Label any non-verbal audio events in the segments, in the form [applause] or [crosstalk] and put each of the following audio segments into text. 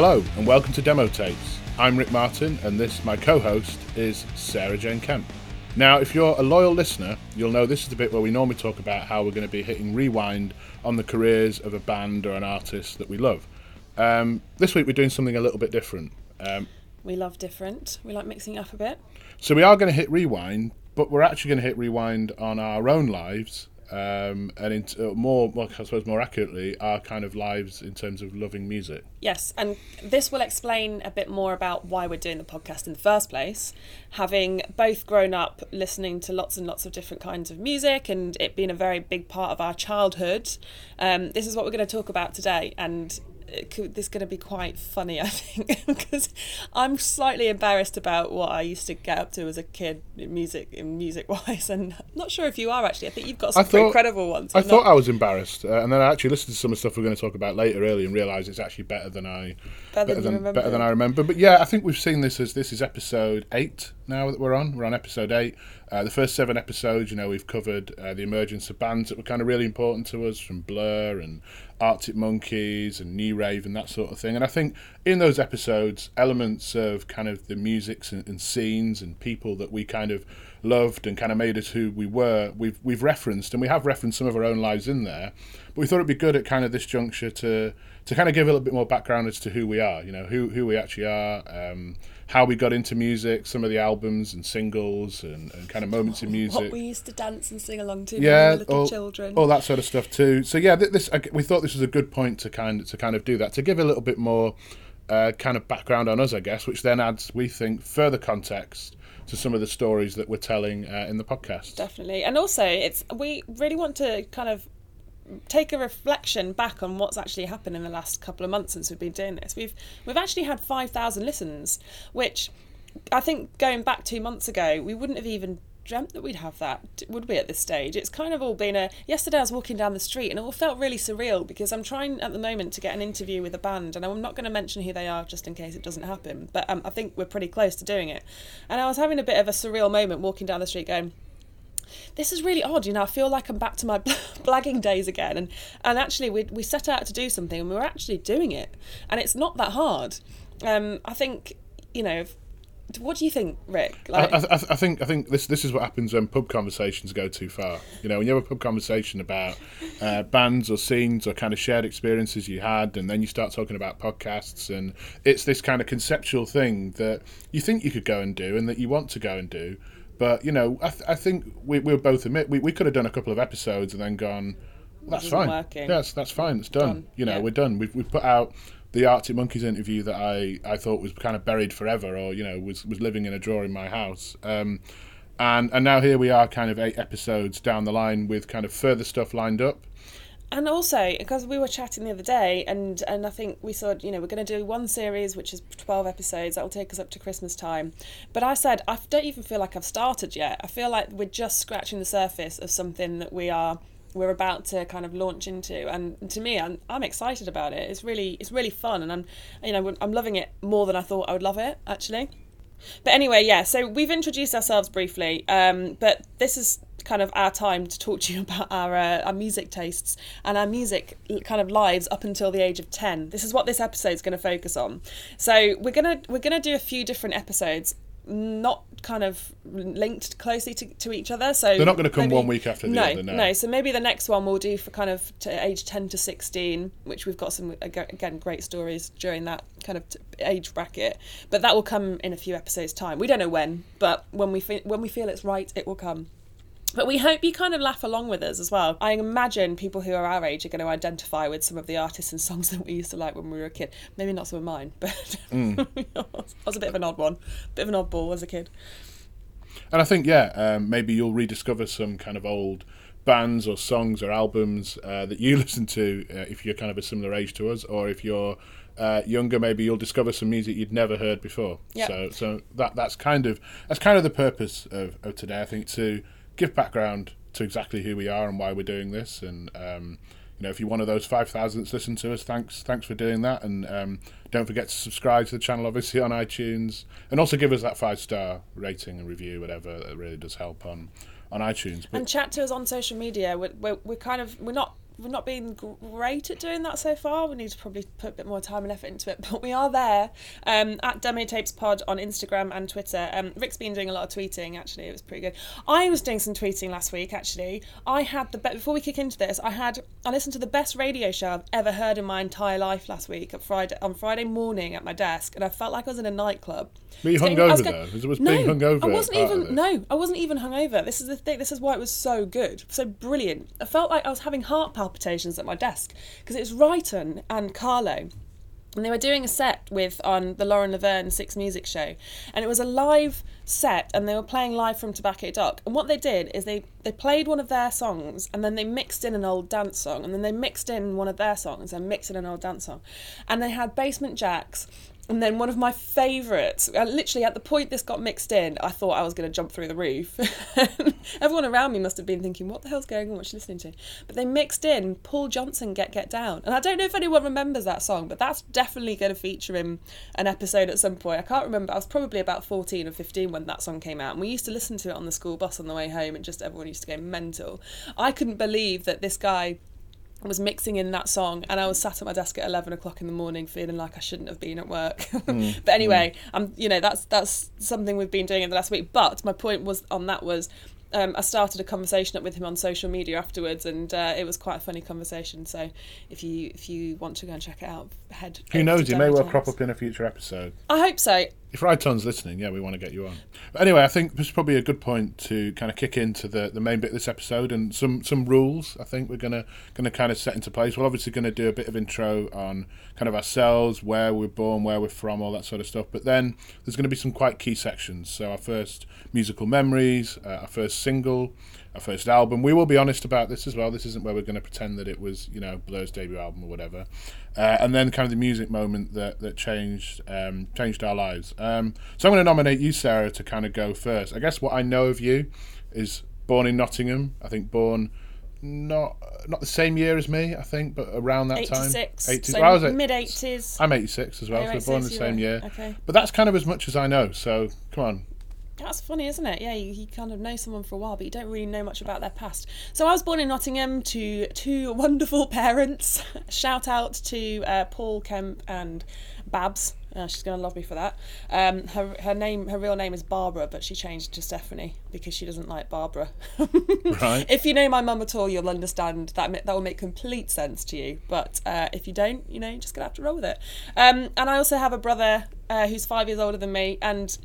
Hello, and welcome to Demo Tapes. I'm Rick Martin, and this, my co host, is Sarah Jane Kemp. Now, if you're a loyal listener, you'll know this is the bit where we normally talk about how we're going to be hitting rewind on the careers of a band or an artist that we love. Um, this week, we're doing something a little bit different. Um, We love different. We like mixing it up a bit. so, we are going to hit rewind, but we're actually going to hit rewind on our own lives. Um, and in, uh, more, I suppose more accurately, our kind of lives in terms of loving music. Yes, and this will explain a bit more about why we're doing the podcast in the first place. Having both grown up listening to lots and lots of different kinds of music and it being a very big part of our childhood, um, this is what we're going to talk about today. And could, this is going to be quite funny, I think, [laughs] because I'm slightly embarrassed about what I used to get up to as a kid, music, in music wise, and I'm not sure if you are actually. I think you've got some thought- credible ones. I thought not- I was embarrassed, uh, and then I actually listened to some of the stuff we're going to talk about later early and realised it's actually better than I Better than than, remember. better than I remember. But yeah, I think we've seen this as this is episode eight now that we're on. We're on episode eight. Uh, the first seven episodes, you know, we've covered uh, the emergence of bands that were kind of really important to us, from Blur and Arctic Monkeys and New Rave and that sort of thing. And I think in those episodes, elements of kind of the musics and, and scenes and people that we kind of loved and kind of made us who we were, we've we've referenced, and we have referenced some of our own lives in there. But we thought it'd be good at kind of this juncture to to kind of give a little bit more background as to who we are, you know, who who we actually are, um, how we got into music, some of the albums and singles, and, and kind of moments in music What we used to dance and sing along to yeah, when we were little all, children. all that sort of stuff too. So yeah, th- this we thought this was a good point to kind to kind of do that to give a little bit more uh, kind of background on us, I guess, which then adds, we think, further context to some of the stories that we're telling uh, in the podcast. Definitely. And also, it's we really want to kind of take a reflection back on what's actually happened in the last couple of months since we've been doing this. We've we've actually had 5,000 listens, which I think going back 2 months ago, we wouldn't have even dreamt that we'd have that would we at this stage it's kind of all been a yesterday i was walking down the street and it all felt really surreal because i'm trying at the moment to get an interview with a band and i'm not going to mention who they are just in case it doesn't happen but um, i think we're pretty close to doing it and i was having a bit of a surreal moment walking down the street going this is really odd. You know, I feel like I'm back to my [laughs] blagging days again. And and actually, we we set out to do something, and we were actually doing it, and it's not that hard. Um, I think you know. What do you think, Rick? I, Like, I, I I think I think this this is what happens when pub conversations go too far. You know, when you have a pub conversation about uh, bands or scenes or kind of shared experiences you had, and then you start talking about podcasts, and it's this kind of conceptual thing that you think you could go and do, and that you want to go and do, but you know, I, th- I think we we both admit we, we could have done a couple of episodes and then gone. That's fine. working. Yes, that's fine. It's done. Done. You know, Yeah. we're done. We've we've put out the Arctic Monkeys interview that I, I thought was kind of buried forever, or you know, was was living in a drawer in my house. Um, and and now here we are, kind of eight episodes down the line with kind of further stuff lined up. And also because we were chatting the other day, and and I think we said you know we're going to do one series which is twelve episodes that will take us up to Christmas time. But I said I don't even feel like I've started yet. I feel like we're just scratching the surface of something that we are we're about to kind of launch into and to me I'm, I'm excited about it it's really it's really fun and I'm you know I'm loving it more than I thought I would love it actually but anyway, yeah, so we've introduced ourselves briefly, um, but this is kind of our time to talk to you [laughs] about our, uh, our music tastes and our music kind of lives up until the age of 10. This is what this episode is going to focus on. So we're going to we're going to do a few different episodes not kind of linked closely to, to each other so They're not gonna come maybe- one week after the no, other, no. no. so maybe the next one we'll do for kind of to age 10 to 16 which we've got some again great stories during that kind of age bracket but that will come in a few episodes time we don't know when but when we fe- when we feel it's right it will come but we hope you kind of laugh along with us as well. I imagine people who are our age are going to identify with some of the artists and songs [laughs] that we used to like when we were a kid. Maybe not some of mine, but [laughs] Mm. [laughs] I was a bit of an odd one, bit of an oddball as a kid. And I think yeah, um, maybe you'll rediscover some kind of old bands or songs or albums uh, that you listen to uh, if you're kind of a similar age to us, or if you're uh, younger, maybe you'll discover some music you'd never heard before. Yeah. So so that that's kind of that's kind of the purpose of, of today. I think to give background to exactly who we are and why we're doing this, and um, you know, if you're one of those five thousand that's listened to us, thanks thanks for doing that, and um, don't forget to subscribe to the channel, obviously on iTunes, and also give us that five star rating and review, whatever. That really does help on on iTunes. But and chat to us on social media. We're, we're, we're kind of we're not we've not been great at doing that so far. We need to probably put a bit more time and effort into it, [laughs] but we are there um, at Demo Tapes Pod on Instagram and Twitter. Um, Rick's been doing a lot of tweeting. Actually, it was pretty good. I was doing some tweeting last week. Actually, I had the be- before we kick into this, I had I listened to the best radio show I've ever heard in my entire life last week at Friday on Friday morning at my desk, and I felt like I was in a nightclub. Were you hungover though? Was, was no, being hungover? I wasn't even. No, I wasn't even hungover. This is the thing. This is why it was so good, so brilliant. I felt like I was having heart palpitations at my desk because it was Riton and Kah-Lo. And they were doing a set with on the Lauren Laverne Six Music Show, and it was a live set, and they were playing live from Tobacco Dock. And what they did is they they played one of their songs, and then they mixed in an old dance song, and then they mixed in one of their songs, and mixed in an old dance song, and they had Basement Jaxx, and then one of my favourites, uh, literally at the point this got mixed in, I thought I was going to jump through the roof. [laughs] Everyone around me must have been thinking, what the hell's going on? What's she listening to? But they mixed in Paul Johnson, Get Get Down. And I don't know if anyone remembers that song, but that's definitely going to feature in an episode at some point. I can't remember. I was probably about 14 or 15 when that song came out. And we used to listen to it on the school bus on the way home, and just everyone used to go mental. I couldn't believe that this guy was mixing in that song and I was sat at my desk at 11 o'clock in the morning feeling like I shouldn't have been at work. [laughs] But anyway I'm you know that's that's something we've been doing in the last week. But my point was on that was um, I started a conversation up with him on social media afterwards and uh, it was quite a funny conversation. So if you if you want to go and check it out head Who knows? You may well crop up in a future episode. I hope so If Riton's listening, yeah, we want to get you on. But anyway, I think this is probably a good point to kind of kick into the, the main bit of this episode and some, some rules. I think we're gonna gonna kind of set into place. We're obviously to do a bit of intro on kind of ourselves, where we're born, where we're from, all that sort of stuff. But then there's to be some quite key sections. So our first musical memories, uh, our first single, our first album. We will be honest about this as well. This isn't where we're going to pretend that it was you know Blur's debut album or whatever. Uh, and then kind of the music moment that that changed um, changed our lives. Um, so I'm going to nominate you, Sarah, to kind of go first. I guess what I know of you is born in Nottingham. I think born not not the same year as me, I think, but around that time. 86 so well, I was mid 80s I'm 86 as well, Oh, so born the same year. Okay. But that's kind of as much as I know. So come on, That's funny, isn't it? Yeah, you, you kind of know someone for a while, but you don't really know much about their past. So I was born in Nottingham to two [laughs] wonderful parents. [laughs] Shout out to uh, Paul Kemp and Babs. Uh, she's going to love me for that. Um, her her name, her real name is Barbara, but she changed to Stephanie because she doesn't like Barbara. [laughs] Right. If you know my mum at all, you'll understand that that will make complete sense to you. But uh, if you don't, you know, you're just gonna have to roll with it. Um, and I also have a brother uh, who's five years older than me, and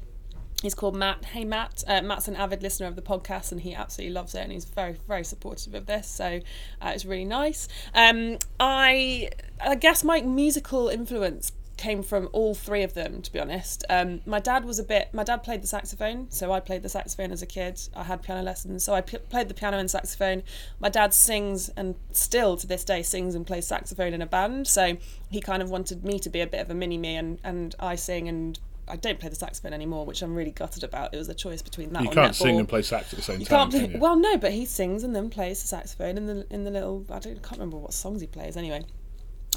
He's called Matt. Hey Matt. Uh, Matt's an avid listener of the podcast, and he absolutely loves it, and he's very, very supportive of this. So uh, it's really nice. Um, I, I guess my musical influence came from all three of them. To be honest, um, my dad was a bit. My dad played the saxophone, so I played the saxophone as a kid. I had piano lessons, so I p- played the piano and saxophone. My dad sings, and still to this day sings and plays saxophone in a band. So he kind of wanted me to be a bit of a mini me, and and I sing and I don't play the saxophone anymore, which I'm really gutted about. It was a choice between that you can't netball. sing and play sax at the same You time. can't play. can you? Well, no, but he sings and then plays the saxophone in the in the little. I don't can't remember what songs he plays anyway.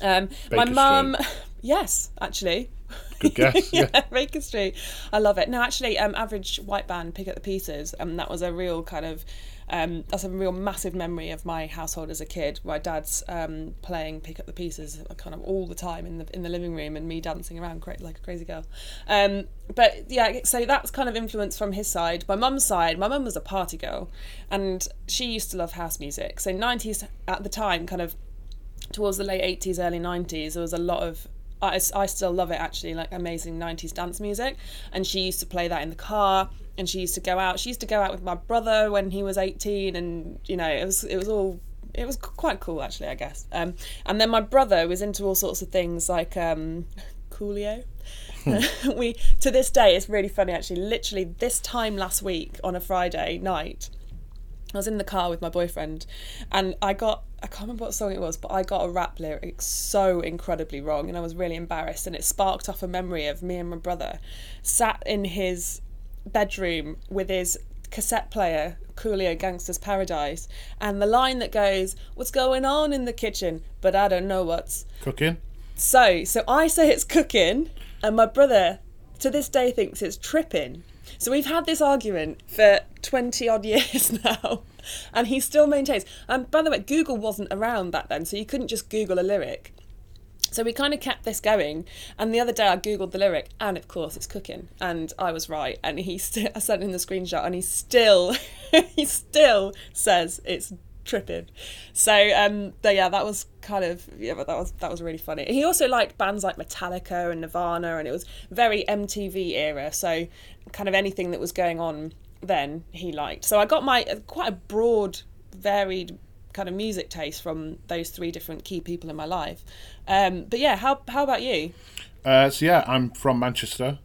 Um, my mum, [laughs] yes, actually. Good [laughs] guess, yeah. Baker Street. I love it. No, actually, um, average white band, pick up the pieces. Um, that was a real kind of. Um, that's a real massive memory of my household as a kid. My dad's um, playing pick up the pieces kind of all the time in the in the living room, and me dancing around cra- like a crazy girl. Um, but yeah, so that's kind of influence from his side. My mum's side, my mum was a party girl, and she used to love house music. So nineties at the time, kind of towards the late 80s early 90s there was a lot of I, I still love it actually like amazing 90s dance music and she used to play that in the car and she used to go out she used to go out with my brother when he was 18 and you know it was it was all it was quite cool actually I guess. Um, and then my brother was into all sorts of things like um, Coolio. [laughs] We to this day it's really funny actually. Literally this time last week on a Friday night I was in the car with my boyfriend and I got I can't remember what song it was, but I got a rap lyric so incredibly wrong and I was really embarrassed and it sparked off a memory of me and my brother sat in his bedroom with his cassette player, Coolio Gangsta's Paradise, and the line that goes, What's going on in the kitchen? But I don't know what's Cooking. so, so I say it's cooking, and my brother to this day thinks it's tripping. So we've had this argument for 20 odd [laughs] years now, and he still maintains. And by the way, Google wasn't around back then, so you couldn't just Google a lyric. So we kind of kept this going, and the other day I googled the lyric, and of course it's cooking, and I was right. And he, st- [laughs] I sent him the screenshot, and he still, [laughs] he still says it's tripping. So um, but yeah, that was kind of yeah, but that was that was really funny. He also liked bands like Metallica and Nirvana, and it was very MTV era. So kind of anything that was going on then he liked. So I got my quite a broad, varied kind of music taste from those three different key people in my life. Um, but yeah, how how about you? Uh, so yeah, I'm from Manchester.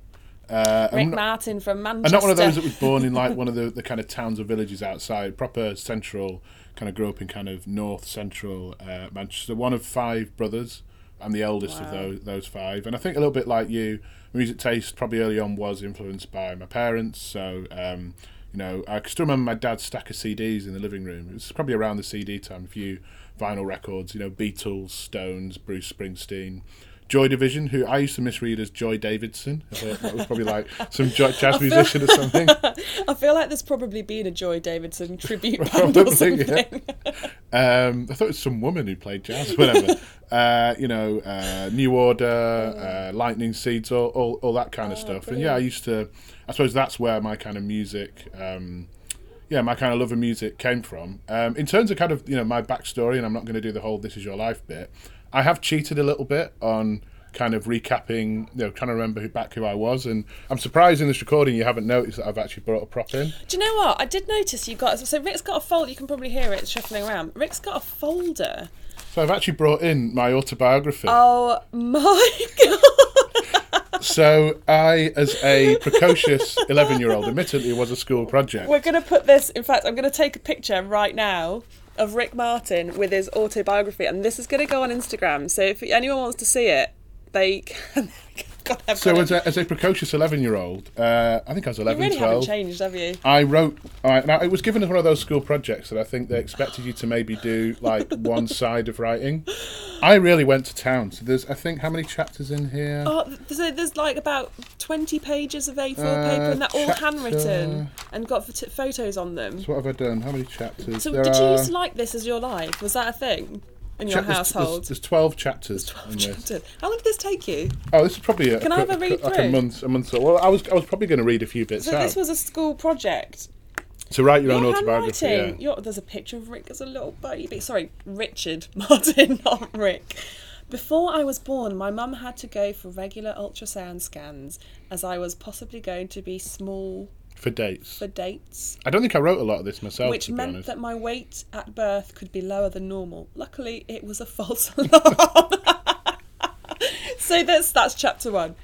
Uh, Rick not, Martin from Manchester. I'm not one of those that was born in like [laughs] one of the, the kind of towns or villages outside. Proper central, kind of grew up in kind of north central uh, Manchester. One of five brothers. I'm the eldest of those those five, and I think a little bit like you, music taste probably early on was influenced by my parents. So um, you know, I still remember my dad's stack of CDs in the living room. It was probably around the CD time. A few vinyl records, you know, Beatles, Stones, Bruce Springsteen. Joy Division, who I used to misread as Joy Davidson. That was probably like [laughs] some jazz musician or something. [laughs] I feel like there's probably been a Joy Davidson tribute [laughs] band Probably, or yeah. Um, I thought it was some woman who played jazz, whatever. uh, you know, uh, New Order, uh, Lightning Seeds, all, all, all that kind of Oh, stuff. And yeah, I used to. I suppose that's where my kind of music. Um, yeah, my kind of love of music came from. Um, in terms of kind of you know my backstory, and I'm not going to do the whole "This Is Your Life" bit. I have cheated a little bit on kind of recapping, you know, trying to remember who back who I was, and I'm surprised in this recording you haven't noticed that I've actually brought a prop in. Do you know what? I did notice you got so Rick's got a folder. You can probably hear it shuffling around. Rick's got a folder. So I've actually brought in my autobiography. Oh my [laughs] god! So I, as a precocious 11 year old, admittedly it was a school project. We're gonna put this. In fact, I'm gonna take a picture right now of Rick Martin with his autobiography, and this is gonna go on Instagram. So if anyone wants to see it, they [laughs] can. God, So as a, as a precocious 11 year old, uh, I think I was you 11, really 12. haven't changed, have you? I wrote. I now it was given as one of those school projects that I think they expected you to maybe do like [laughs] one side of writing. I really went to town. So there's, I think, how many chapters in here? Oh, there's, there's like about 20 pages of A4 Uh, paper, and they're all chapter- handwritten and got photos on them. So what have I done? How many chapters? So there did you are used to like this as your life? Was that a thing in your there's- household? There's, there's 12 chapters. in this. Chapter. How long did this take you? Oh, this is probably a, Can I have a read like a month. A month. Well, I was I was probably going to read a few bits So out. this was a school project. to write your own Your autobiography. Yeah. Your, there's a picture of Rick as a little baby. Sorry, Richard [laughs] Martin, not Rick. Before I was born, my mum had to go for regular ultrasound scans as I was possibly going to be small For dates. for dates, I don't think I wrote a lot of this myself, which to be meant honest. that my weight at birth could be lower than normal. Luckily, it was a false [laughs] alarm. [laughs] so that's that's chapter one.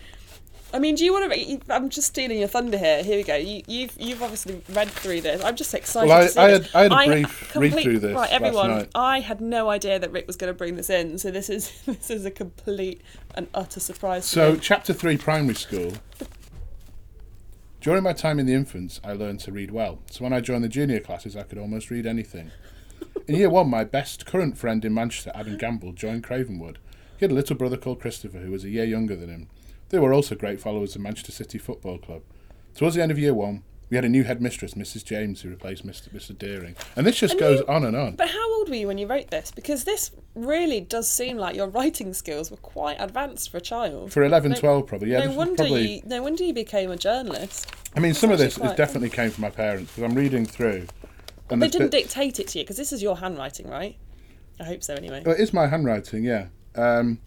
I mean, do you want to? I'm just stealing your thunder here. Here we go. You, you've you've obviously read through this. I'm just excited. Well, I- I had- I had a brief read through this Right, everyone. I had no idea that Rick was going to bring this in, so this is [laughs] this is a complete and utter surprise. So, chapter three, primary school. During my time in the infants, I learned to read well. So when I joined the junior classes, I could almost read anything. In year one, my best current friend in Manchester, Adam Gamble, joined Cravenwood. He had a little brother called Christopher, who was a year younger than him. They were also great followers of Manchester City Football Club. Towards the end of year one, we had a new headmistress, Mrs. James, who replaced Mr. Mr. Deering. And this just And goes you- on and on. But how old were you when you wrote this? Because this really does seem like your writing skills were quite advanced for a child. For 11, No- 12, probably. Yeah, no wonder probably. you. No wonder you became a journalist. I mean, some of this quite- definitely came from my parents because I'm reading through. And They didn't bits- dictate it to you because this is your handwriting, right? I hope so. Anyway. Well, it is my handwriting, yeah. Um,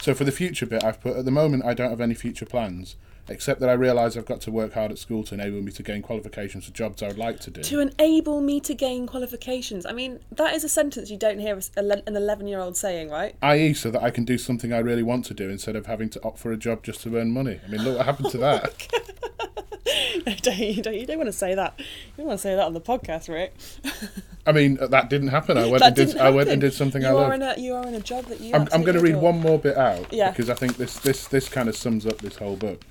so for the future bit, I've put at the moment I don't have any future plans, except that I realise I've got to work hard at school to enable me to gain qualifications for jobs I would like to do. To enable me to gain qualifications. I mean, that is a sentence you don't hear an 11 year old saying, right? I.e., so that I can do something I really want to do instead of having to opt for a job just to earn money. I mean, look what happened to [laughs] oh that. [laughs] don't, you, don't, you don't want to say that. You don't want to say that on the podcast, Rick. I mean, uh, that didn't happen. I went that and did. I went and did something you I are love. in a You are in a job that you I'm, I'm going to read one more bit out Yeah. because I think this this this kind of sums up this whole book.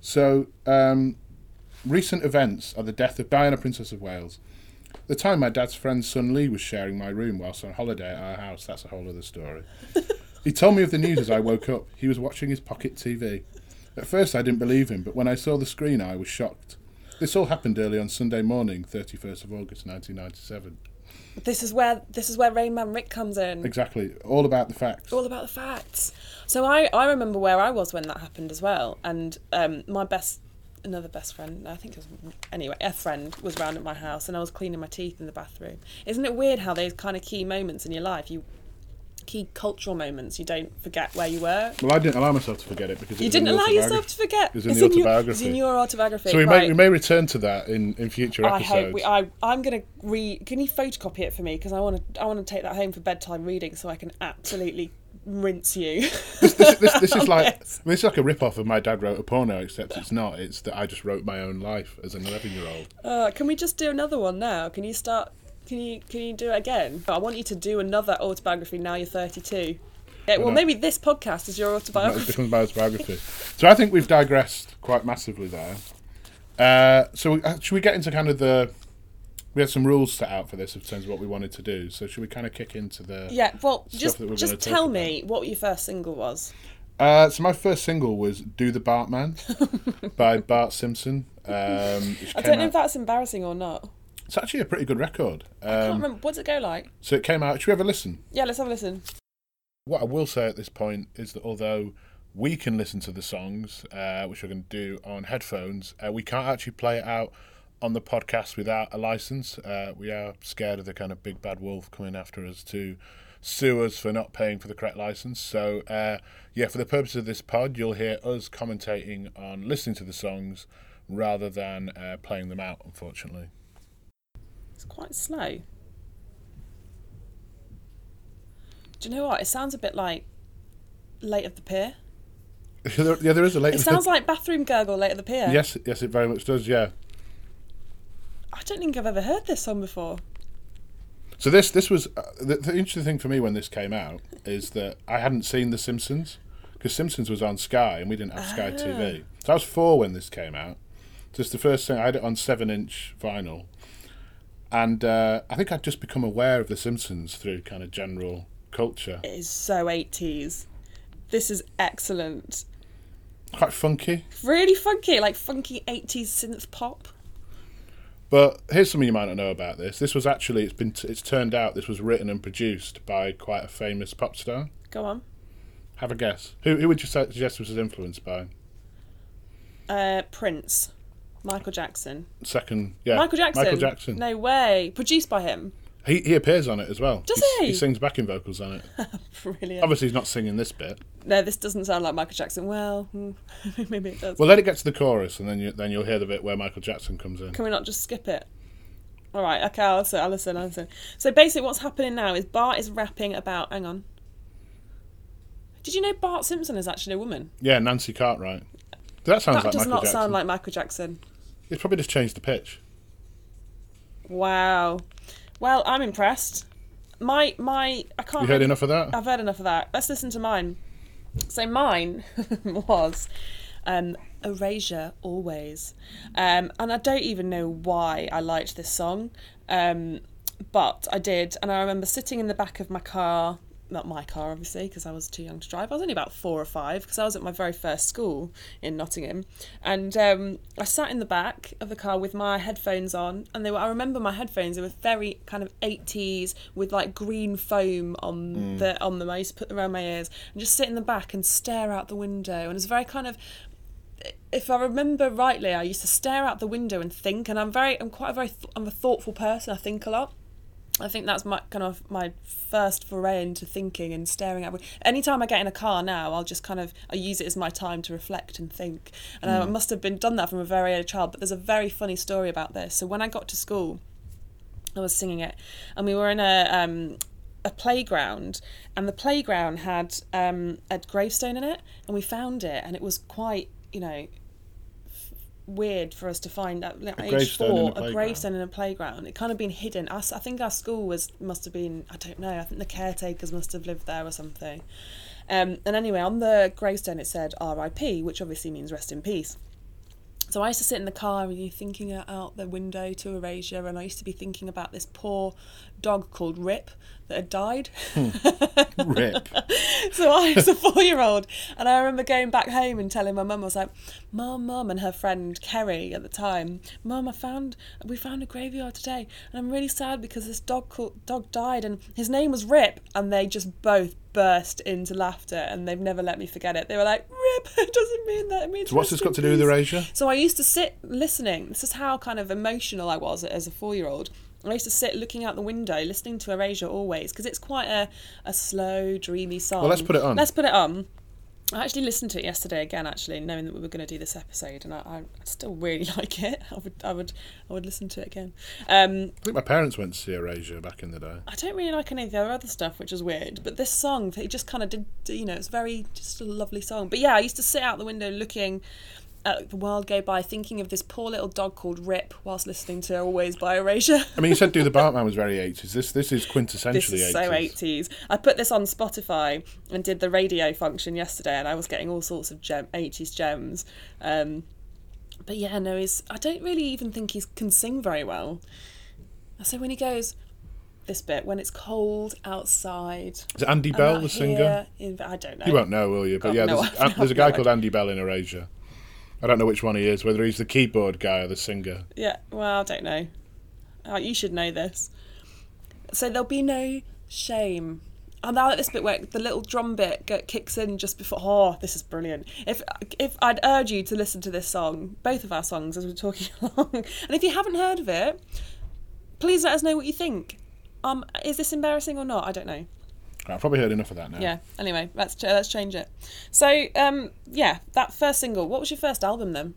So, um, recent events are the death of Diana, Princess of Wales. The time my dad's friend's son Lee was sharing my room whilst on holiday at our house. That's a whole other story. [laughs] he told me of the news as I woke up. He was watching his pocket TV. At first, I didn't believe him, but when I saw the screen, I was shocked. This all happened early on Sunday morning, 31st of August 1997. This is where this is where Rain Man Rick comes in. Exactly. All about the facts. all about the facts. So I, I remember where I was when that happened as well, and um, my best another best friend I think it was anyway a friend was round at my house, and I was cleaning my teeth in the bathroom. Isn't it weird how those kind of key moments in your life you key cultural moments you don't forget where you were. Well, I didn't allow myself to forget it because it You was didn't allow yourself to forget. It was in It's the your- it's autobiography. in your autobiography. So we right. may we may return to that in, in future I episodes. hope we, I I'm gonna re. Can you photocopy it for me? Because I want to I want to take that home for bedtime reading, so I can absolutely rinse you. this, this, this [laughs] is like this is like a rip off of my dad wrote a porno, except it's not. It's that I just wrote my own life as an eleven year old. Uh, can we just do another one now? Can you start? Can you can you do it again? I want you to do another autobiography. Now you're 32. Okay, well, maybe this podcast is your autobiography. becomes my autobiography. So I think we've digressed quite massively there. Uh, so we, uh, should we get into kind of the? We had some rules set out for this in terms of what we wanted to do. So should we kind of kick into the? Yeah, well, Stuff just just tell me what your first single was. Uh, so my first single was "Do the Bartman" [laughs] by Bart Simpson. Um, I don't know out- if that's embarrassing or not. It's actually a pretty good record. I can't Um, remember. What does it go like? so it came out. Should we have a listen? Yeah, let's have a listen. What I will say at this point is that although we can listen to the songs, uh, which we're going to do on headphones, uh, we can't actually play it out on the podcast without a license. Uh, we are scared of the kind of big bad wolf coming after us to sue us for not paying for the correct license. So, uh, yeah, for the purpose of this pod, you'll hear us commentating on listening to the songs rather than uh, playing them out, unfortunately. It's quite slow. Do you know what? It sounds a bit like Late of the Pier. [laughs] Yeah, there is a late. It sounds like Bathroom Gurgle Late of the Pier. yes, yes, it very much does. Yeah. I don't think I've ever heard this song before. So this this was uh, the, the interesting thing for me when this came out is that I hadn't seen The Simpsons because Simpsons was on Sky and we didn't have Sky Ah. TV. So I was four when this came out. Just the first thing I had it on seven inch vinyl, and uh, I think I'd just become aware of The Simpsons through kind of general culture. It is so 80s. This is excellent. Quite funky, Really funky, like funky 80s synth pop. but here's something you might not know about this. This was actually it's been it's turned out this was written and produced by quite a famous pop star. Go on. Have a guess. Who who would you suggest this was influenced by? Uh, Prince. Michael Jackson. Second, yeah, Michael Jackson. Michael Jackson. No way. Produced by him. He he appears on it as well. Does He's- he? He sings backing vocals on it. [laughs] Brilliant. Obviously, he's not singing this bit. No, this doesn't sound like Michael Jackson. Well, hmm, [laughs] maybe it does. Well, let it get to the chorus, and then you then you'll hear the bit where Michael Jackson comes in. Can we not just skip it? All right, okay, I'll listen, I'll listen, I'll listen. So basically, what's happening now is Bart is rapping about. Hang on. Did you know Bart Simpson is actually a woman? Yeah, Nancy Cartwright. That sounds that like does Michael not Jackson. sound like Michael Jackson. It's probably just changed the pitch. Wow. Well, I'm impressed. My my I can't. You heard really- enough of that? I've heard enough of that. Let's listen to mine. So mine [laughs] was um, Erasure Always. Um, and I don't even know why I liked this song, um, but I did. And I remember sitting in the back of my car, not my car obviously, because I was too young to drive. I was only about four or five because I was at my very first school in Nottingham. And um, I sat in the back of the car with my headphones on, and they were. I remember my headphones. They were very kind of eighties with like green foam on the on them. I used to put them around my ears and just sit in the back and stare out the window. And it was very kind of if I remember rightly, I used to stare out the window and think, and I'm very, I'm quite a very, th- I'm a thoughtful person. I think a lot. I think that's my kind of my first foray into thinking and staring at. Anytime I get in a car now, I'll just kind of I use it as my time to reflect and think. And I must have been done that from a very early child. But there's a very funny story about this. So when I got to school, I was singing it, and we were in a um, a playground, and the playground had um, a gravestone in it, and we found it, and it was quite, you know, weird for us to find at like, age four a a gravestone in a playground. It kind of been hidden. Us, I think our school was must have been. I don't know. I think the caretakers must have lived there or something. Um, and anyway, on the gravestone it said R.I.P., which obviously means rest in peace. So I used to sit in the car and you thinking out the window to Erasure, and I used to be thinking about this poor dog called Rip that had died. Hmm. [laughs] Rip. so I was a four year old, and I remember going back home and telling my mum, I was like, Mum, Mum, and her friend Kerry at the time, Mum, I found, we found a graveyard today, and I'm really sad because this dog called, dog died, and his name was Rip, and they just both burst into laughter, and they've never let me forget it. They were like, Rip, [laughs] it doesn't mean that, it means. So what's this got to do with peace." Erasure? So I used to sit listening. This is how kind of emotional I was as a four year old. I used to sit looking out the window, listening to Erasure always, because it's quite a, a slow, dreamy song. Well, let's put it on. Let's put it on. I actually listened to it yesterday again, actually, knowing that we were going to do this episode, and I, I still really [laughs] like it. I would, I would, I would listen to it again. Um, I think my parents went to see Erasure back in the day. I don't really like any of their other stuff, which is weird. But this song, it just kind of did, you know, it's very just a lovely song. But yeah, I used to sit out the window looking at the world go by, thinking of this poor little dog called Rip, whilst listening to Always by Erasure. I mean, you said Do the Bartman was very 80s. This this is quintessentially This is 80s. so 80s. I put this on Spotify and did the radio function yesterday, and I was getting all sorts of gem, 80s gems. Um, but yeah, no, he's. I don't really even think he can sing very well. So when he goes, this bit, when it's cold outside. Is it Andy Bell, the singer? in- I don't know. You won't know, will you? But Got yeah, no there's, uh, there's a [laughs] guy No called Andy Bell in Erasure. I don't know which one he is, whether he's the keyboard guy or the singer. Yeah, well, I don't know. Uh, you should know this. So there'll be no shame. And now at this bit where the little drum bit kicks in just before. Oh, this is brilliant. If if I'd urge you to listen to this song, both of our songs as we're talking [laughs] along, and if you haven't heard of it, please let us know what you think. Um, is this embarrassing or not? I don't know. I've probably heard enough of that now. Yeah. Anyway, let's ch- let's change it. So um, yeah, that first single. What was your first album then?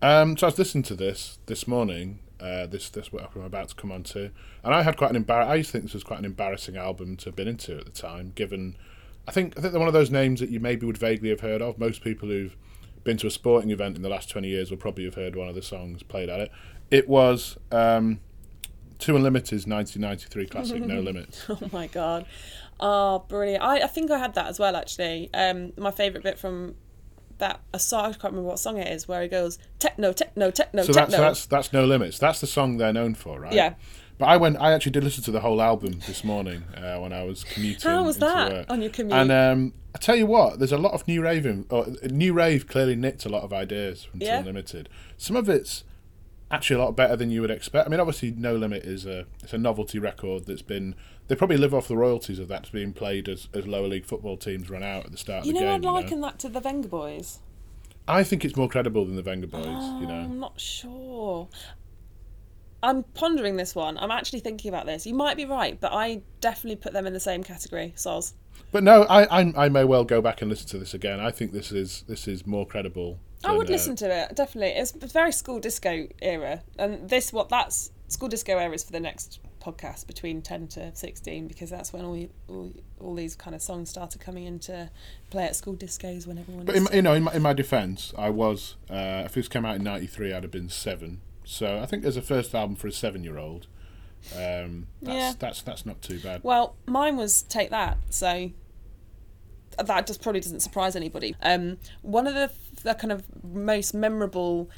Um, so I was listening to this this morning. Uh, this this what I'm about to come on to, and I had quite an embar- I used to think this was quite an embarrassing album to have been into at the time, given. I think I think they're one of those names that you maybe would vaguely have heard of. Most people who've been to a sporting event in the last twenty years will probably have heard one of the songs played at it. It was um, Two Unlimited's 1993 classic No [laughs] Limits. Oh my god. Oh, brilliant. I, I think I had that as well actually. Um my favourite bit from that a song I can't remember what song it is where he goes techno, techno, techno, So techno. that's that's that's No Limits. That's the song they're known for, right? Yeah. But I went. I actually did listen to the whole album this morning uh, when I was commuting. How was that work. on your commute? And um, I tell you what, there's a lot of new rave. Or, new rave clearly nicked a lot of ideas from Yeah. Two Unlimited. Some of it's actually a lot better than you would expect. I mean, obviously, No Limit is a it's a novelty record that's been. They probably live off the royalties of that's being played as, as lower league football teams run out at the start you of the know, game. I'd you know? liken that to the Vengaboys. I think it's more credible than the Vengaboys. you know. I'm not sure. I'm pondering this one. I'm actually thinking about this. You might be right, but I definitely put them in the same category. Soz. But no, I, I I may well go back and listen to this again. I think this is this is more credible. I than, would uh, listen to it definitely. It's it's very school disco era, and this what that's school disco era is for the next podcast between ten to sixteen because that's when all all, all these kind of songs started coming into play at school discos when everyone. But in, you know, in my, in my defence, I was uh, if this came out in '93, I'd have been seven. So I think as a first album for a seven-year-old, um, that's, Yeah. that's that's not too bad. Well, mine was Take That, so that just probably doesn't surprise anybody. Um, one of the, the kind of most memorable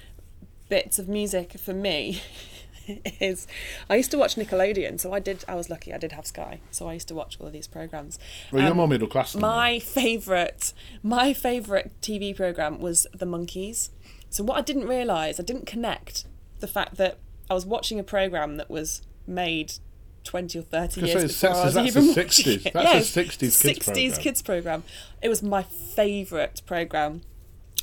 bits of music for me [laughs] [laughs] is I used to watch Nickelodeon, so I did. I was lucky; I did have Sky, so I used to watch all of these programs. Well, you're Um, more middle class my favourite, my favourite TV program was The Monkees. So what I didn't realise, I didn't connect the fact that I was watching a program that was made twenty or thirty years say, before I was that's a 60s. watching it. That's a 60s kids 60s programme. kids program. It was my favourite program.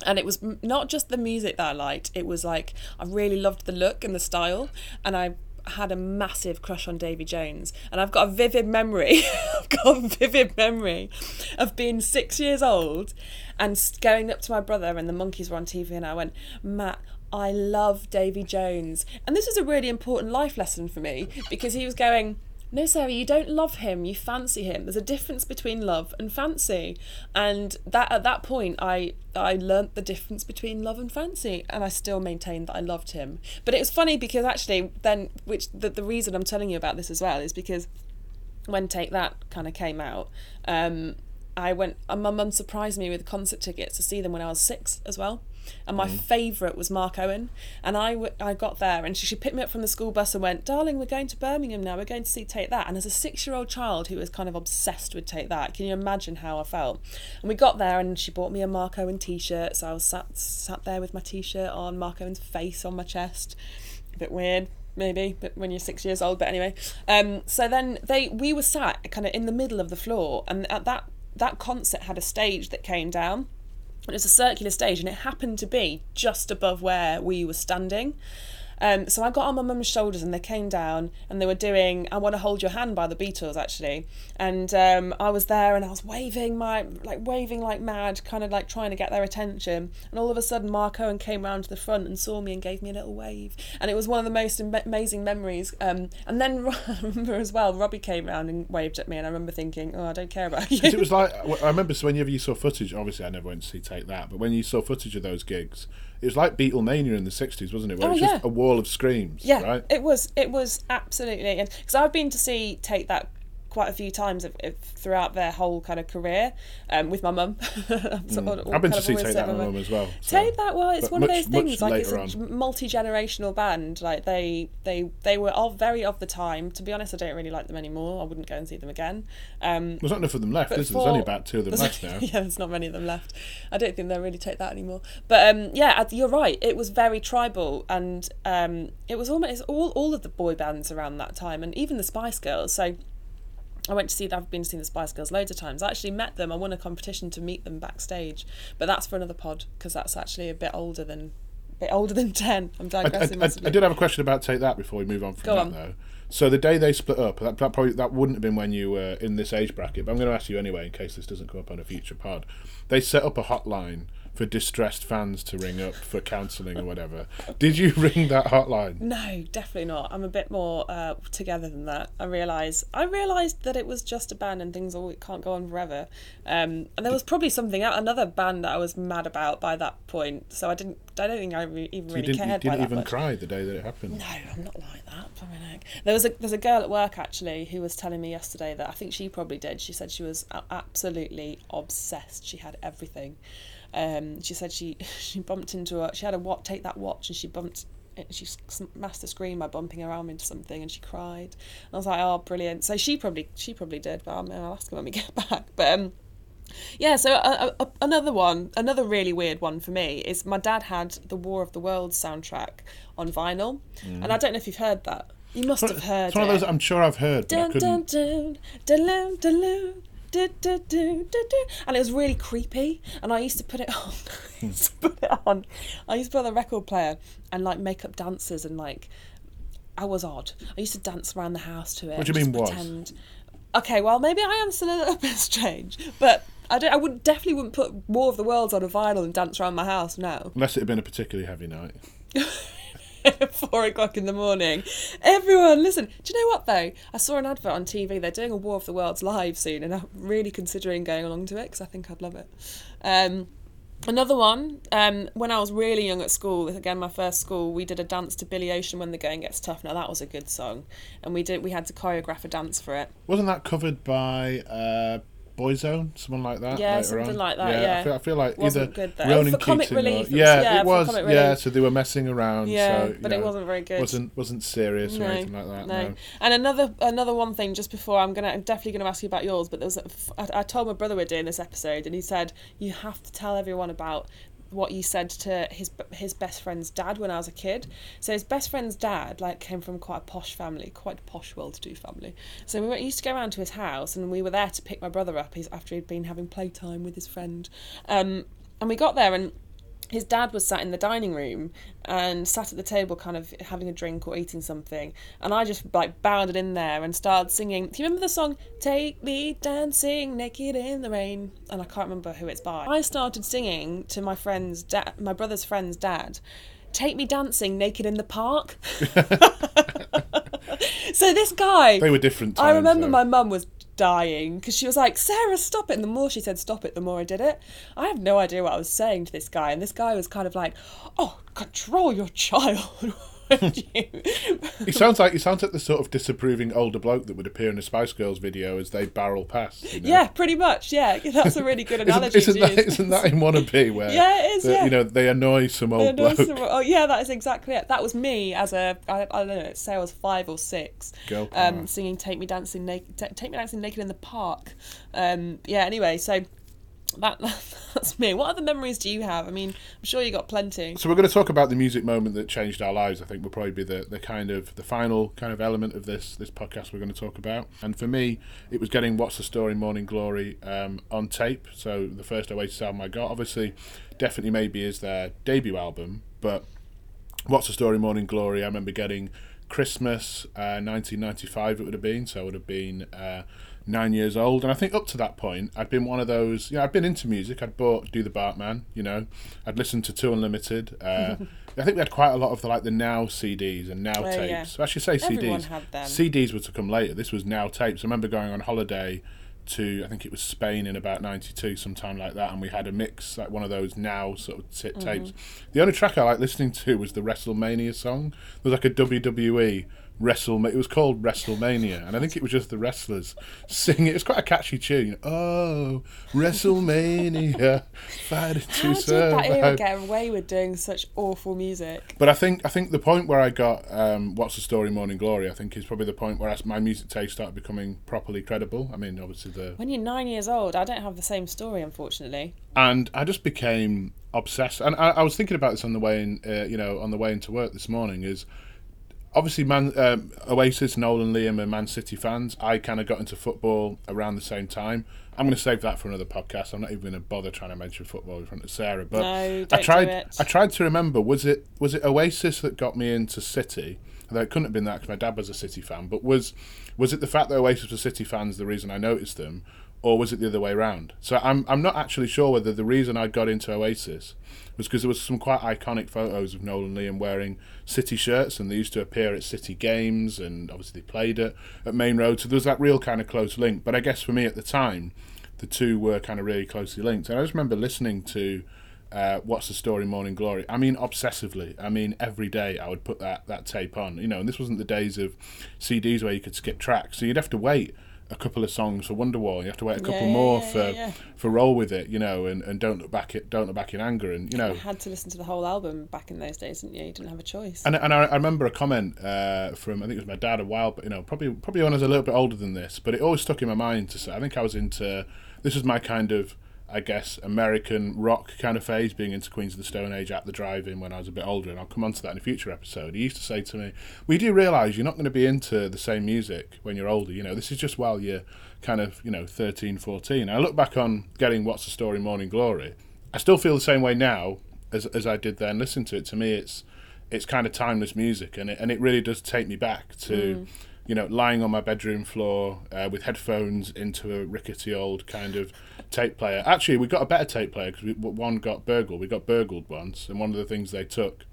And it was not just the music that I liked, it was like I really loved the look and the style. And I had a massive crush on Davy Jones. And I've got a vivid memory, [laughs] I've got a vivid memory of being six years old and going up to my brother and the Monkees were on TV. And I went, Matt, I love Davy Jones. And this was a really important life lesson for me because he was going, no, Sarah, you don't love him. You fancy him. There's a difference between love and fancy, and that at that point, I I learnt the difference between love and fancy, and I still maintain that I loved him. But it was funny because actually, then, which the the reason I'm telling you about this as well is because when Take That kind of came out, um, I went. And my mum surprised me with concert tickets to see them when I was six as well. And my favourite was Mark Owen. And I, w- I got there and she, she picked me up from the school bus and went, Darling, we're going to Birmingham now. We're going to see Take That. And as a six year old child who was kind of obsessed with Take That, can you imagine how I felt? And we got there and she bought me a Mark Owen t shirt. So I was sat, sat there with my t shirt on, Mark Owen's face on my chest. A bit weird maybe but when you're six years old but anyway um so then they we were sat kind of in the middle of the floor and at that that concert had a stage that came down it was a circular stage and it happened to be just above where we were standing um, so I got on my mum's shoulders and they came down and they were doing I Want to Hold Your Hand by the Beatles actually. And um, I was there and I was waving my, like waving like mad, kind of like trying to get their attention. And all of a sudden Mark Owen came round to the front and saw me and gave me a little wave. And it was one of the most am- amazing memories. Um, and then [laughs] I remember as well, Robbie came round and waved at me and I remember thinking, oh, I don't care about you. it was like I remember so whenever you saw footage. Obviously, I never went to see Take That, but when you saw footage of those gigs, it was like Beatlemania in the '60s, wasn't it? Where Oh, it was just yeah. a wall of screams. Yeah, Right. it was. It was absolutely, and because I've been to see Take That quite a few times if, if, throughout their whole kind of career um, with my mum. [laughs] Mm. I've been to see Take That with my mum as well. so- Take that well, it's but one much- of those things. Like it's a multi generational band. Like they they they were all very of the time. To be honest, I don't really like them anymore. I wouldn't go and see them again. Um, There's not enough of them left. Is there? There's only about two of them [laughs] left now. Yeah, there's not many of them left. I don't think they really take that anymore. But um, yeah, you're right. It was very tribal, and um, it was almost all all of the boy bands around that time, and even the Spice Girls. So. I went to see. I've been to see the Spice Girls loads of times. I actually met them. I won a competition to meet them backstage, but that's for another pod because that's actually a bit older than, a bit older than [laughs] ten. I'm I, I, digressing I. I did have a question about Take That before we move on from Go that on. though. So the day they split up, that, that probably that wouldn't have been when you were in this age bracket. But I'm going to ask you anyway, in case this doesn't come up on a future pod. They set up a hotline for distressed fans to ring up for counselling or whatever. Did you [laughs] ring that hotline? No, definitely not. I'm a bit more uh, together than that. I realise I realised that it was just a band and things all can't go on forever. Um, and there was probably something out another band that I was mad about by that point. So I didn't. I don't think I re- even You really didn't, you cared. by didn't even much. cry the day that it happened. No, I'm not like that. There was a there's a girl at work actually who was telling me yesterday that I think she probably did. She said she was absolutely obsessed. She had everything. Um, she said she [laughs] she bumped into a she had a what take that watch and she bumped she smashed the screen by bumping her arm into something and she cried. And I was like, oh, brilliant. So she probably she probably did, but I'll, I'll ask her when we [laughs] get back. But um, yeah, so uh, uh, another one, another really weird one for me is my dad had the War of the Worlds soundtrack on vinyl, and I don't know if you've heard that. You must have heard It's one of those I'm sure I've heard, Dun, dun, couldn't. dun, dun, dun, dun, dun, dun, dun, dun, dun. And it was really creepy, and [laughs] I used to put it on. I used to put it on. I used to put on the record player and like make up dances and like. I was odd. I used to dance around the house to it. What do you mean was? Pretend. Okay, well maybe I am still a little [laughs] bit strange, but I don't. I would definitely wouldn't put War of the Worlds on a vinyl and dance around my house now. Unless it had been a particularly heavy night. [laughs] [laughs] four o'clock in the morning. Everyone, listen. Do you know what though? I saw an advert on TV. They're doing a War of the Worlds live soon, and I'm really considering going along to it because I think I'd love it. Um, another one. Um, when I was really young at school, again my first school, we did a dance to Billy Ocean when the going gets tough. Now that was a good song, and we did. We had to choreograph a dance for it. Wasn't that covered by uh, Boyzone? Someone like that? Yeah, something on? like that, yeah. I, feel, I feel like Wasn't either good, though. Ronan Keating or- relief, yeah, yeah, it was. Yeah, so they were messing around. Yeah, so, but you it wasn't very good. Wasn't wasn't serious or anything like that. No. And another another one thing, just before I'm gonna I'm definitely gonna ask you about yours, but there was a I, I told my brother we're doing this episode, and he said you have to tell everyone about what you said to his his best friend's dad when I was a kid. So his best friend's dad like came from quite a posh family, quite a posh, well-to-do family. So we went, used to go around to his house, and we were there to pick my brother up. He's after he'd been having playtime with his friend, um, and we got there and his dad was sat in the dining room and sat at the table kind of having a drink or eating something and i just like bounded in there and started singing do you remember the song take me dancing naked in the rain and i can't remember who it's by i started singing to my friend's dad my brother's friend's dad take me dancing naked in the park [laughs] [laughs] so this guy They were different. I remember though. my mum was dying because she was like, Sarah, stop it. And the more she said stop it, the more I did it. I have no idea what I was saying to this guy. And this guy was kind of like, oh, control your [laughs] child. [laughs] He sounds like he sounds like the sort of disapproving older bloke that would appear in a Spice Girls video as they barrel past. You know? Yeah, pretty much. Yeah, [laughs] that's a really good analogy. Isn't, isn't to that use. isn't that in Wannabe where [laughs] Yeah, it is, the- yeah. you know they annoy some old no, bloke so- oh yeah, that is exactly it. That was me as a I, I don't know, say I was five or six, Girl um, singing "Take Me Dancing Naked," "Take Me Dancing Naked in the Park." Um, yeah. Anyway, so that [laughs] that's me. What other memories do you have? I mean, I'm sure you got plenty. So we're going to talk about the music moment that changed our lives. I think will probably be the, the kind of the final kind of element of this this podcast we're going to talk about. And for me, it was getting "What's the Story" Morning Glory um, on tape. So the first Oasis album I got, obviously, definitely maybe is their debut album, but "What's the Story" Morning Glory. I remember getting Christmas uh, 1995. It would have been so. I would have been. Uh, Nine years old, and I think up to that point, I'd been one of those. You know, I'd been into music. I'd bought Do the Bartman. You know, I'd listened to Two Unlimited. Uh, [laughs] I think we had quite a lot of the like the Now CDs and Now Oh, yeah. tapes. I should say Everyone CDs. CDs were to come later. This was Now tapes. I remember going on holiday to I think it was Spain in about '92, sometime like that, and we had a mix like one of those Now sort of t- Mm-hmm. tapes. The only track I like listening to was the WrestleMania song. There was like a WWE. Wrestle, it was called WrestleMania, and I think it was just the wrestlers singing. It was quite a catchy tune. Oh, WrestleMania, fighting How to did that era get away with doing such awful music? But I think I think the point where I got um, "What's the Story, Morning Glory" I think is probably the point where I, my music taste started becoming properly credible. I mean, obviously the When you're nine years old, I don't have the same story, unfortunately. and I just became obsessed. And I, I was thinking about this on the way in, uh, you know, on the way into work this morning. Is obviously Man um, Oasis, Nolan, Liam, and Man City fans. I kind of got into football around the same time. I'm going to save that for another podcast. I'm not even going to bother trying to mention football in front of Sarah. But No, I tried. I tried to remember. Was it was it Oasis that got me into City? Although it couldn't have been that because my dad was a City fan. But was was it the fact that Oasis were City fans the reason I noticed them, or was it the other way around? So I'm I'm not actually sure whether the reason I got into Oasis was because there was some quite iconic photos of Noel and Liam wearing City shirts, and they used to appear at City games, and obviously they played at at Maine Road. So there was that real kind of close link. But I guess for me at the time, the two were kind of really closely linked. And I just remember listening to uh, What's the Story Morning Glory. I mean, obsessively. I mean, every day I would put that, that tape on. You know, and this wasn't the days of CDs where you could skip tracks. So you'd have to wait a couple of songs for Wonderwall. You have to wait a couple Yeah, more yeah, for yeah, for Roll with It. You know, and, and don't look back at don't look back in anger. And you know, You had to listen to the whole album back in those days, didn't you? You didn't have a choice. and, and I, I remember a comment uh, from I think it was my dad a while, but you know, probably probably when I was a little bit older than this, but it always stuck in my mind to say I think I was into this was my kind of I guess American rock kind of phase, being into Queens of the Stone Age at the drive-in when I was a bit older, and I'll come on to that in a future episode. He used to say to me, "We do realise you're not going to be into the same music when you're older. You know, this is just while you're kind of you know 13, 14." I look back on getting What's the Story, Morning Glory. I still feel the same way now as as I did then. Listen to it. To me, it's it's kind of timeless music, and it and it really does take me back to. Mm. You know, lying on my bedroom floor uh, with headphones into a rickety old kind of tape player. Actually, we got a better tape player because one got burgled. We got burgled once, and one of the things they took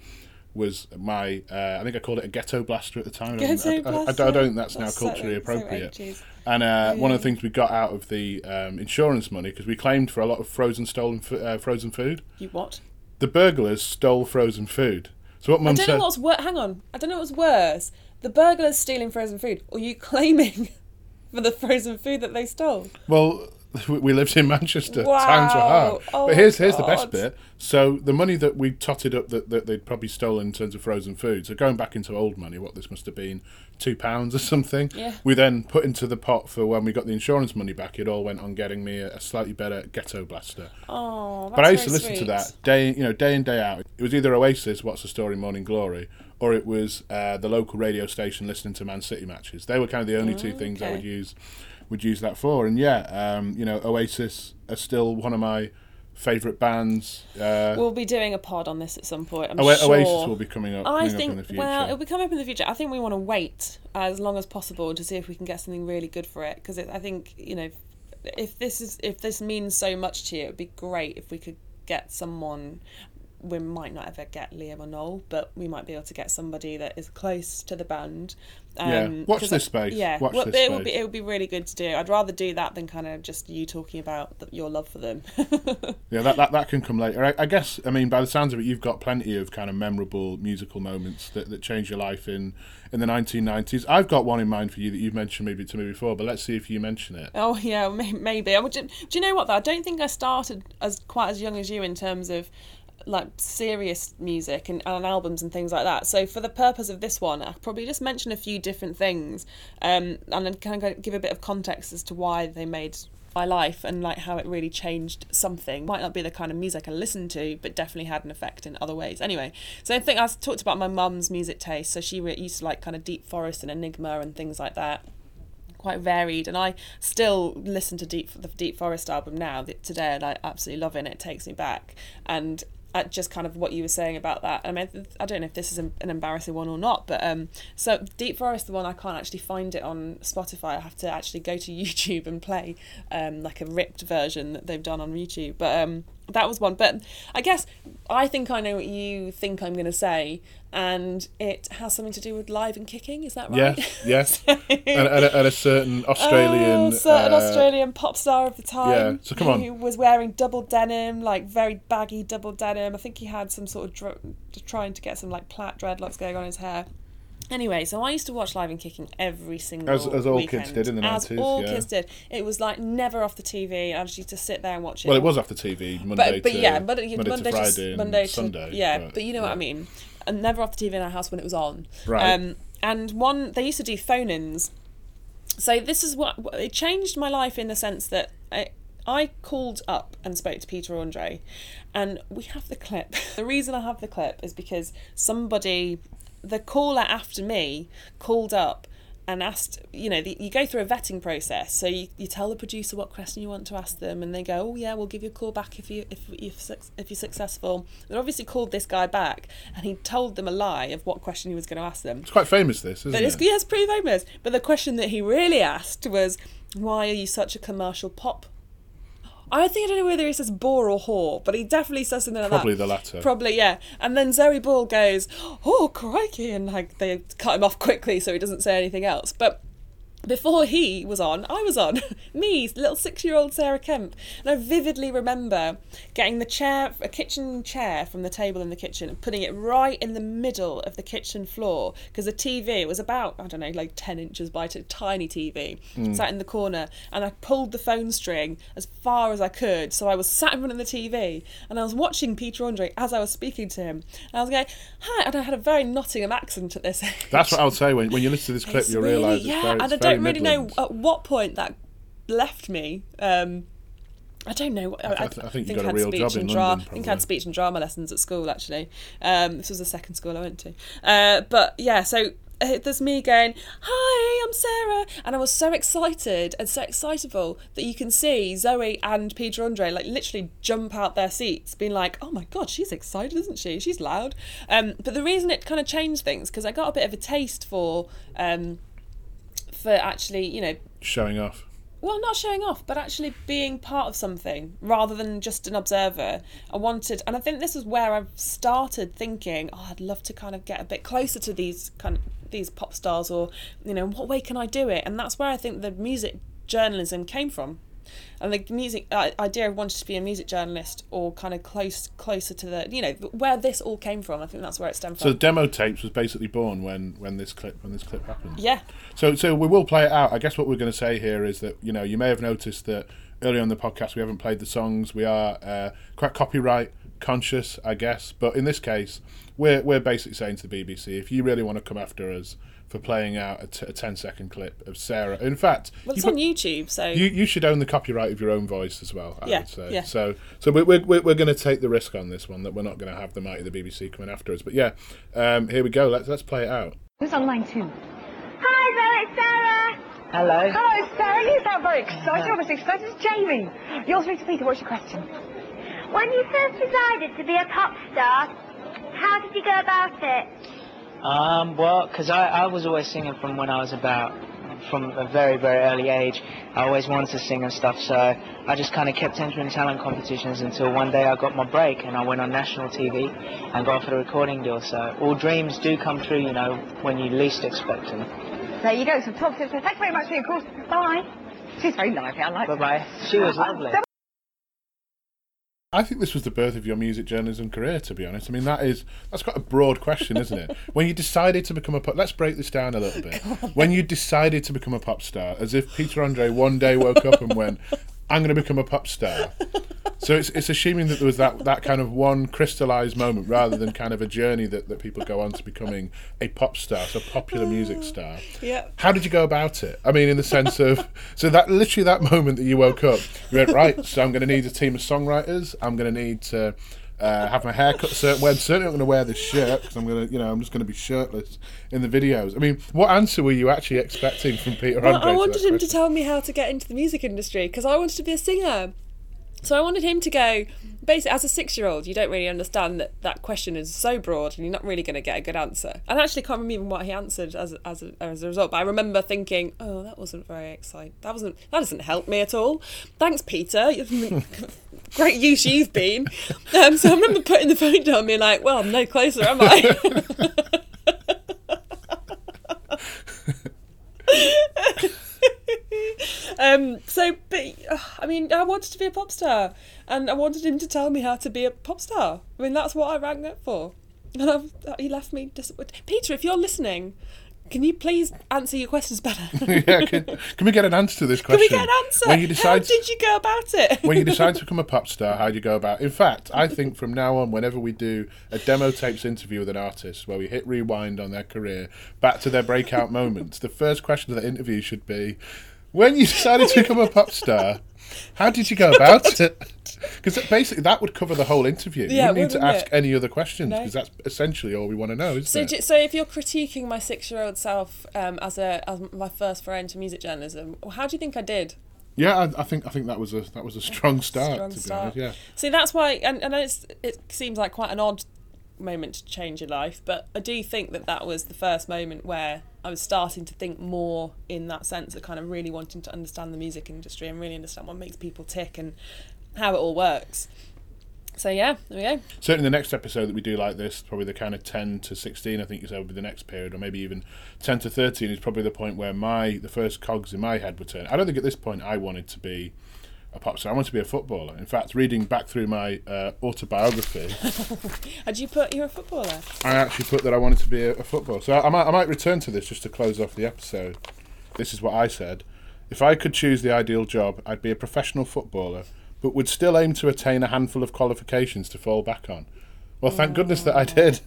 was my. Uh, I think I called it a ghetto blaster at the time. I don't- Ghetto I, I- I blaster? don't think that's, That's now culturally so appropriate. 80s. and uh, one of the things we got out of the um, insurance money because we claimed for a lot of frozen stolen f- uh, frozen food. You what? The burglars stole frozen food. So what I Mum don't said? know what's worse. Hang on. I don't know what's worse. The burglars stealing frozen food, or you claiming [laughs] for the frozen food that they stole. Well, [laughs] we- lived in Manchester. Wow. Times were hard. Oh but here's here's the best bit. So the money that we totted up that, that they'd probably stolen in terms of frozen food. So going back into old money, what this must have been two pounds or something. Yeah. We then put into the pot for when we got the insurance money back. It all went on getting me a, a slightly better ghetto blaster. Oh, that's But I used to listen to that day, you know, day in day out. It was either Oasis, What's the Story, Morning Glory, or it was uh, the local radio station listening to Man City matches. They were kind of the only two things I would use would use that for. And yeah, um, you know, Oasis are still one of my favourite bands. Uh, We'll be doing a pod on this at some point. I'm Oa- sure. Oasis will be coming up, I coming up in think the future. well, it'll be coming up in the future. I think we want to wait as long as possible to see if we can get something really good for it. Because I think you know, if this is if this means so much to you, it'd be great if we could get someone we might not ever get Liam or Noel, but we might be able to get somebody that is close to the band. Yeah. Um, watch this I- space. Yeah, Watch well, this it would be space. it would be really good to do. I'd rather do that than kind of just you talking about th your love for them. [laughs] Yeah, that, that that can come later. I, I guess. I mean, by the sounds of it, you've got plenty of kind of memorable musical moments that, that changed your life in in the 1990s. I've got one in mind for you that you've mentioned maybe to me before, but let's see if you mention it. Oh yeah, maybe. I would. Do you know what though? I don't think I started as quite as young as you in terms of like serious music and, and albums and things like that. So for the purpose of this one, I'll probably just mention a few different things, um, and then kind of give a bit of context as to why they made my life and like how it really changed something. Might not be the kind of music I listened to, but definitely had an effect in other ways. Anyway, so I think I talked about my mum's music taste. So she used to like kind of Deep Forest and Enigma and things like that quite varied and I still listen to Deep the Deep Forest album now today and I absolutely love it and it takes me back and at just kind of what you were saying about that. I mean I don't know if this is an embarrassing one or not but um so Deep Forest the one I can't actually find it on Spotify I have to actually go to [laughs] YouTube and play um like a ripped version that they've done on YouTube but um that was one but I guess I think I know what you think I'm going to say and it has something to do with live and kicking is that right Yes, [laughs] yes. and, and, a, and a certain [laughs] Australian. Oh, certain uh, Australian pop star of the time. Yeah, so come on. Who was wearing double denim, like very baggy double denim. I think he had some sort of dr- trying to get some like plait dreadlocks going on his hair. Anyway, so I used to watch Live and Kicking every single As- as all kids did in the As 90s, all yeah. kids did. It was like never off the TV. I just used to sit there and watch it. Well, it was off the TV Monday but, but to yeah, Monday, Monday, Monday to Friday and Monday to Sunday. yeah, but, you know what I mean. And never off the TV in our house when it was on. Right. Um, and one they used to do phone-ins. So this is what it changed my life in the sense that I, I called up and spoke to Peter Andre, and we have the clip. [laughs] the reason I have the clip is because somebody, the caller after me, called up and asked, you know, the, you go through a vetting process. So you, you tell the producer what question you want to ask them, and they go, oh yeah, we'll give you a call back if you if if if you're successful. They obviously called this guy back, and he told them a lie of what question he was going to ask them. It's quite famous, this, isn't But it's, it? yeah, it's pretty famous. But the question that he really asked was, "Why are you such a commercial pop?" I think I don't know whether he says bore or whore, but he definitely says something like Probably that. Probably the latter. Probably, yeah. And then Zoe Ball goes, "Oh crikey!" and like they cut him off quickly so he doesn't say anything else. But before he was on, I was on. [laughs] Me, little six-year-old Sarah Kemp, and I vividly remember getting the chair, a kitchen chair from the table in the kitchen, and putting it right in the middle of the kitchen floor because the TV was about I don't know, like ten inches by a tiny TV, mm. sat in the corner, and I pulled the phone string as far as I could, so I was sat in front of the TV, and I was watching Peter Andre as I was speaking to him, and I was going, "Hi," and I had a very Nottingham accent at this age. That's what I would say. When, when you listen to this [laughs] clip, It's you'll really- realise it's yeah, very, it's don't really know at what point that left me. Um, I don't know. I, I I think you got a I had real speech job in dra- London, I think I had speech and drama lessons at school actually. Um, this was the second school I went to. Uh, but yeah, so uh, there's me going, "Hi, I'm Sarah," and I was so excited and so excitable that you can see Zoe and Peter Andre like literally jump out their seats, being like, "Oh my god, she's excited, isn't she? She's loud." Um, but the reason it kind of changed things because I got a bit of a taste for. Um, for actually, you know, Showing off. well, not showing off, but actually being part of something rather than just an observer. I wanted, and I think this is where I've started thinking, oh, I'd love to kind of get a bit closer to these kind of these pop stars, or you know, what way can I do it? And that's where I think the music journalism came from. And the music uh, idea of wanting to be a music journalist or kind of close closer to the you know where this all came from. I think that's where it stemmed So from. the demo tapes was basically born when, when this clip when this clip happened. yeah, So so we will play it out. I guess what we're going to say here is that you know you may have noticed that earlier on the podcast we haven't played the songs. We are uh, quite copyright conscious, I guess. But in this case, we're we're basically saying to the BBC, if you really want to come after us for playing out a, t- a 10 second clip of Sarah, in fact, well, it's you, on YouTube, so you you should own the copyright of your own voice as well. I Yeah, would say. yeah. So so we're we're, we're going to take the risk on this one that we're not going to have the mighty the BBC coming after us. But yeah, um, here we go. Let's let's play it out. Who's on line two? Hi there, it's Sarah. Hello. Hello, Sarah. You sound very excited. I'm as excited as Jamie. You're through to Peter. What's your question? When you first decided to be a pop star, how did you go about it? Um, well, 'cause I, I was always singing from when I was about from a very, very early age. I always wanted to sing and stuff, so I just kind of kept entering talent competitions until one day I got my break and I went on national TV and got offered a recording deal. So all dreams do come true, you know, when you least expect them. There you go, some top tips. Thanks very much for your course. Bye. She's very lively, I like Bye bye. She was lovely. I think this was the birth of your music journalism career. To be honest, I mean that is that's quite a broad question, isn't it? [laughs] when you decided to become a pop, let's break this down a little bit. When you decided to become a pop star, as if Peter Andre one day woke up and went, "I'm going to become a pop star." So it's it's assuming that there was that, that kind of one crystallized moment rather than kind of a journey that, that people go on to becoming a pop star, so popular music star. Yeah. How did you go about it? I mean, in the sense of so that literally that moment that you woke up, you went right. So I'm going to need a team of songwriters. I'm going to need to uh, have my hair cut a certain way. I'm certainly not going to wear this shirt because I'm going to, you know, I'm just going to be shirtless in the videos. I mean, what answer were you actually expecting from Peter Well, Andre? I wanted that him to tell me how to get into the music industry because I wanted to be a singer. So I wanted him to go. Basically, as a six-year-old, you don't really understand that that question is so broad, and you're not really going to get a good answer. And I actually can't remember even what he answered as as a, as a result. But I remember thinking, "Oh, that wasn't very exciting. That wasn't. That doesn't help me at all." Thanks, Peter. [laughs] Great use you've been. Um, so I remember putting the phone down, and being like, "Well, I'm no closer, am I?" [laughs] [laughs] [laughs] Um, so, but uh, I mean, I wanted to be a pop star, and I wanted him to tell me how to be a pop star. I mean, that's what I rang up for, and I've, he left me disappointed. Peter, if you're listening, can you please answer your questions better? can [laughs] yeah, can, can we get an answer to this question? Can we get an answer? When you decide, how did you go about it? [laughs] when you decide to become a pop star, how do you go about? it? In fact, I think from now on, whenever we do a demo tapes interview with an artist, where we hit rewind on their career back to their breakout moments, the first question of the interview should be, when you decided to become a pop star. How did you go about [laughs] it? Because basically that would cover the whole interview. Yeah, you need to ask it? any other questions No. because that's essentially all we want to know, isn't So, it? so if you're critiquing my six-year-old self um, as a as my first foray into music journalism, how do you think I did? yeah, I, I think I think that was a that was a strong [laughs] start. Strong to be start. honest, yeah. See, that's why, and, and it's, it seems like quite an odd moment to change your life, but I do think that that was the first moment where I was starting to think more in that sense of kind of really wanting to understand the music industry and really understand what makes people tick and how it all works. So yeah, there we go. certainly the next episode that we do like this, probably the kind of 10 to 16, I think you said would be the next period, or maybe even 10 to 13 is probably the point where my the first cogs in my head were turn. I don't think at this point I wanted to be a pop star. I wanted to be a footballer. In fact, reading back through my uh, autobiography, [laughs] Had you put you're a footballer? I actually put that I wanted to be a, a footballer. So I, I might I might return to this just to close off the episode. This is what I said. If I could choose the ideal job, I'd be a professional footballer, but would still aim to attain a handful of qualifications to fall back on. Well, thank goodness that I did.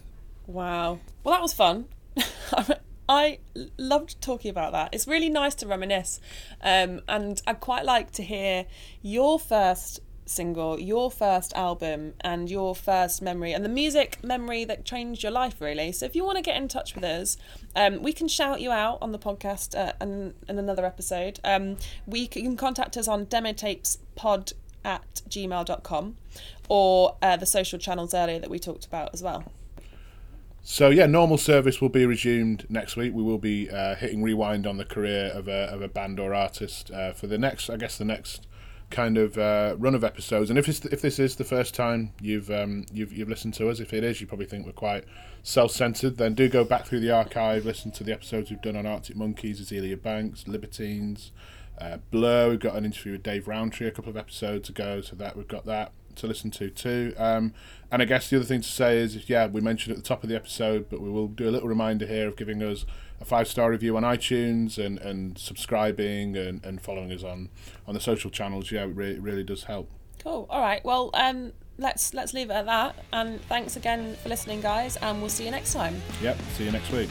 Wow. Well, that was fun. [laughs] I loved talking about that. It's really nice to reminisce. Um, and I'd quite like to hear your first single, your first album, and your first memory, and the music memory that changed your life, really. So if you want to get in touch with us, um, we can shout you out on the podcast uh, in, in another episode. Um, we can, you can contact us on demotapespod at gmail.com or uh, the social channels earlier that we talked about as well. So yeah, normal service will be resumed next week. We will be uh, hitting rewind on the career of a, of a band or artist uh, for the next, I guess, the next kind of uh, run of episodes. And if it's, if this is the first time you've um, you've you've listened to us, if it is, you probably think we're quite self-centered. Then do go back through the archive, listen to the episodes we've done on Arctic Monkeys, Azealia Banks, Libertines, uh, Blur. We've got an interview with Dave Rowntree a couple of episodes ago, so that we've got that to listen to too. Um, and I guess the other thing to say is, yeah, we mentioned at the top of the episode, but we will do a little reminder here of giving us a five star review on iTunes and, and subscribing and, and following us on, on the social channels. Yeah, it really, really does help. Cool. All right. Well, um, let's let's leave it at that. And thanks again for listening, guys. And we'll see you next time. Yep, see you next week.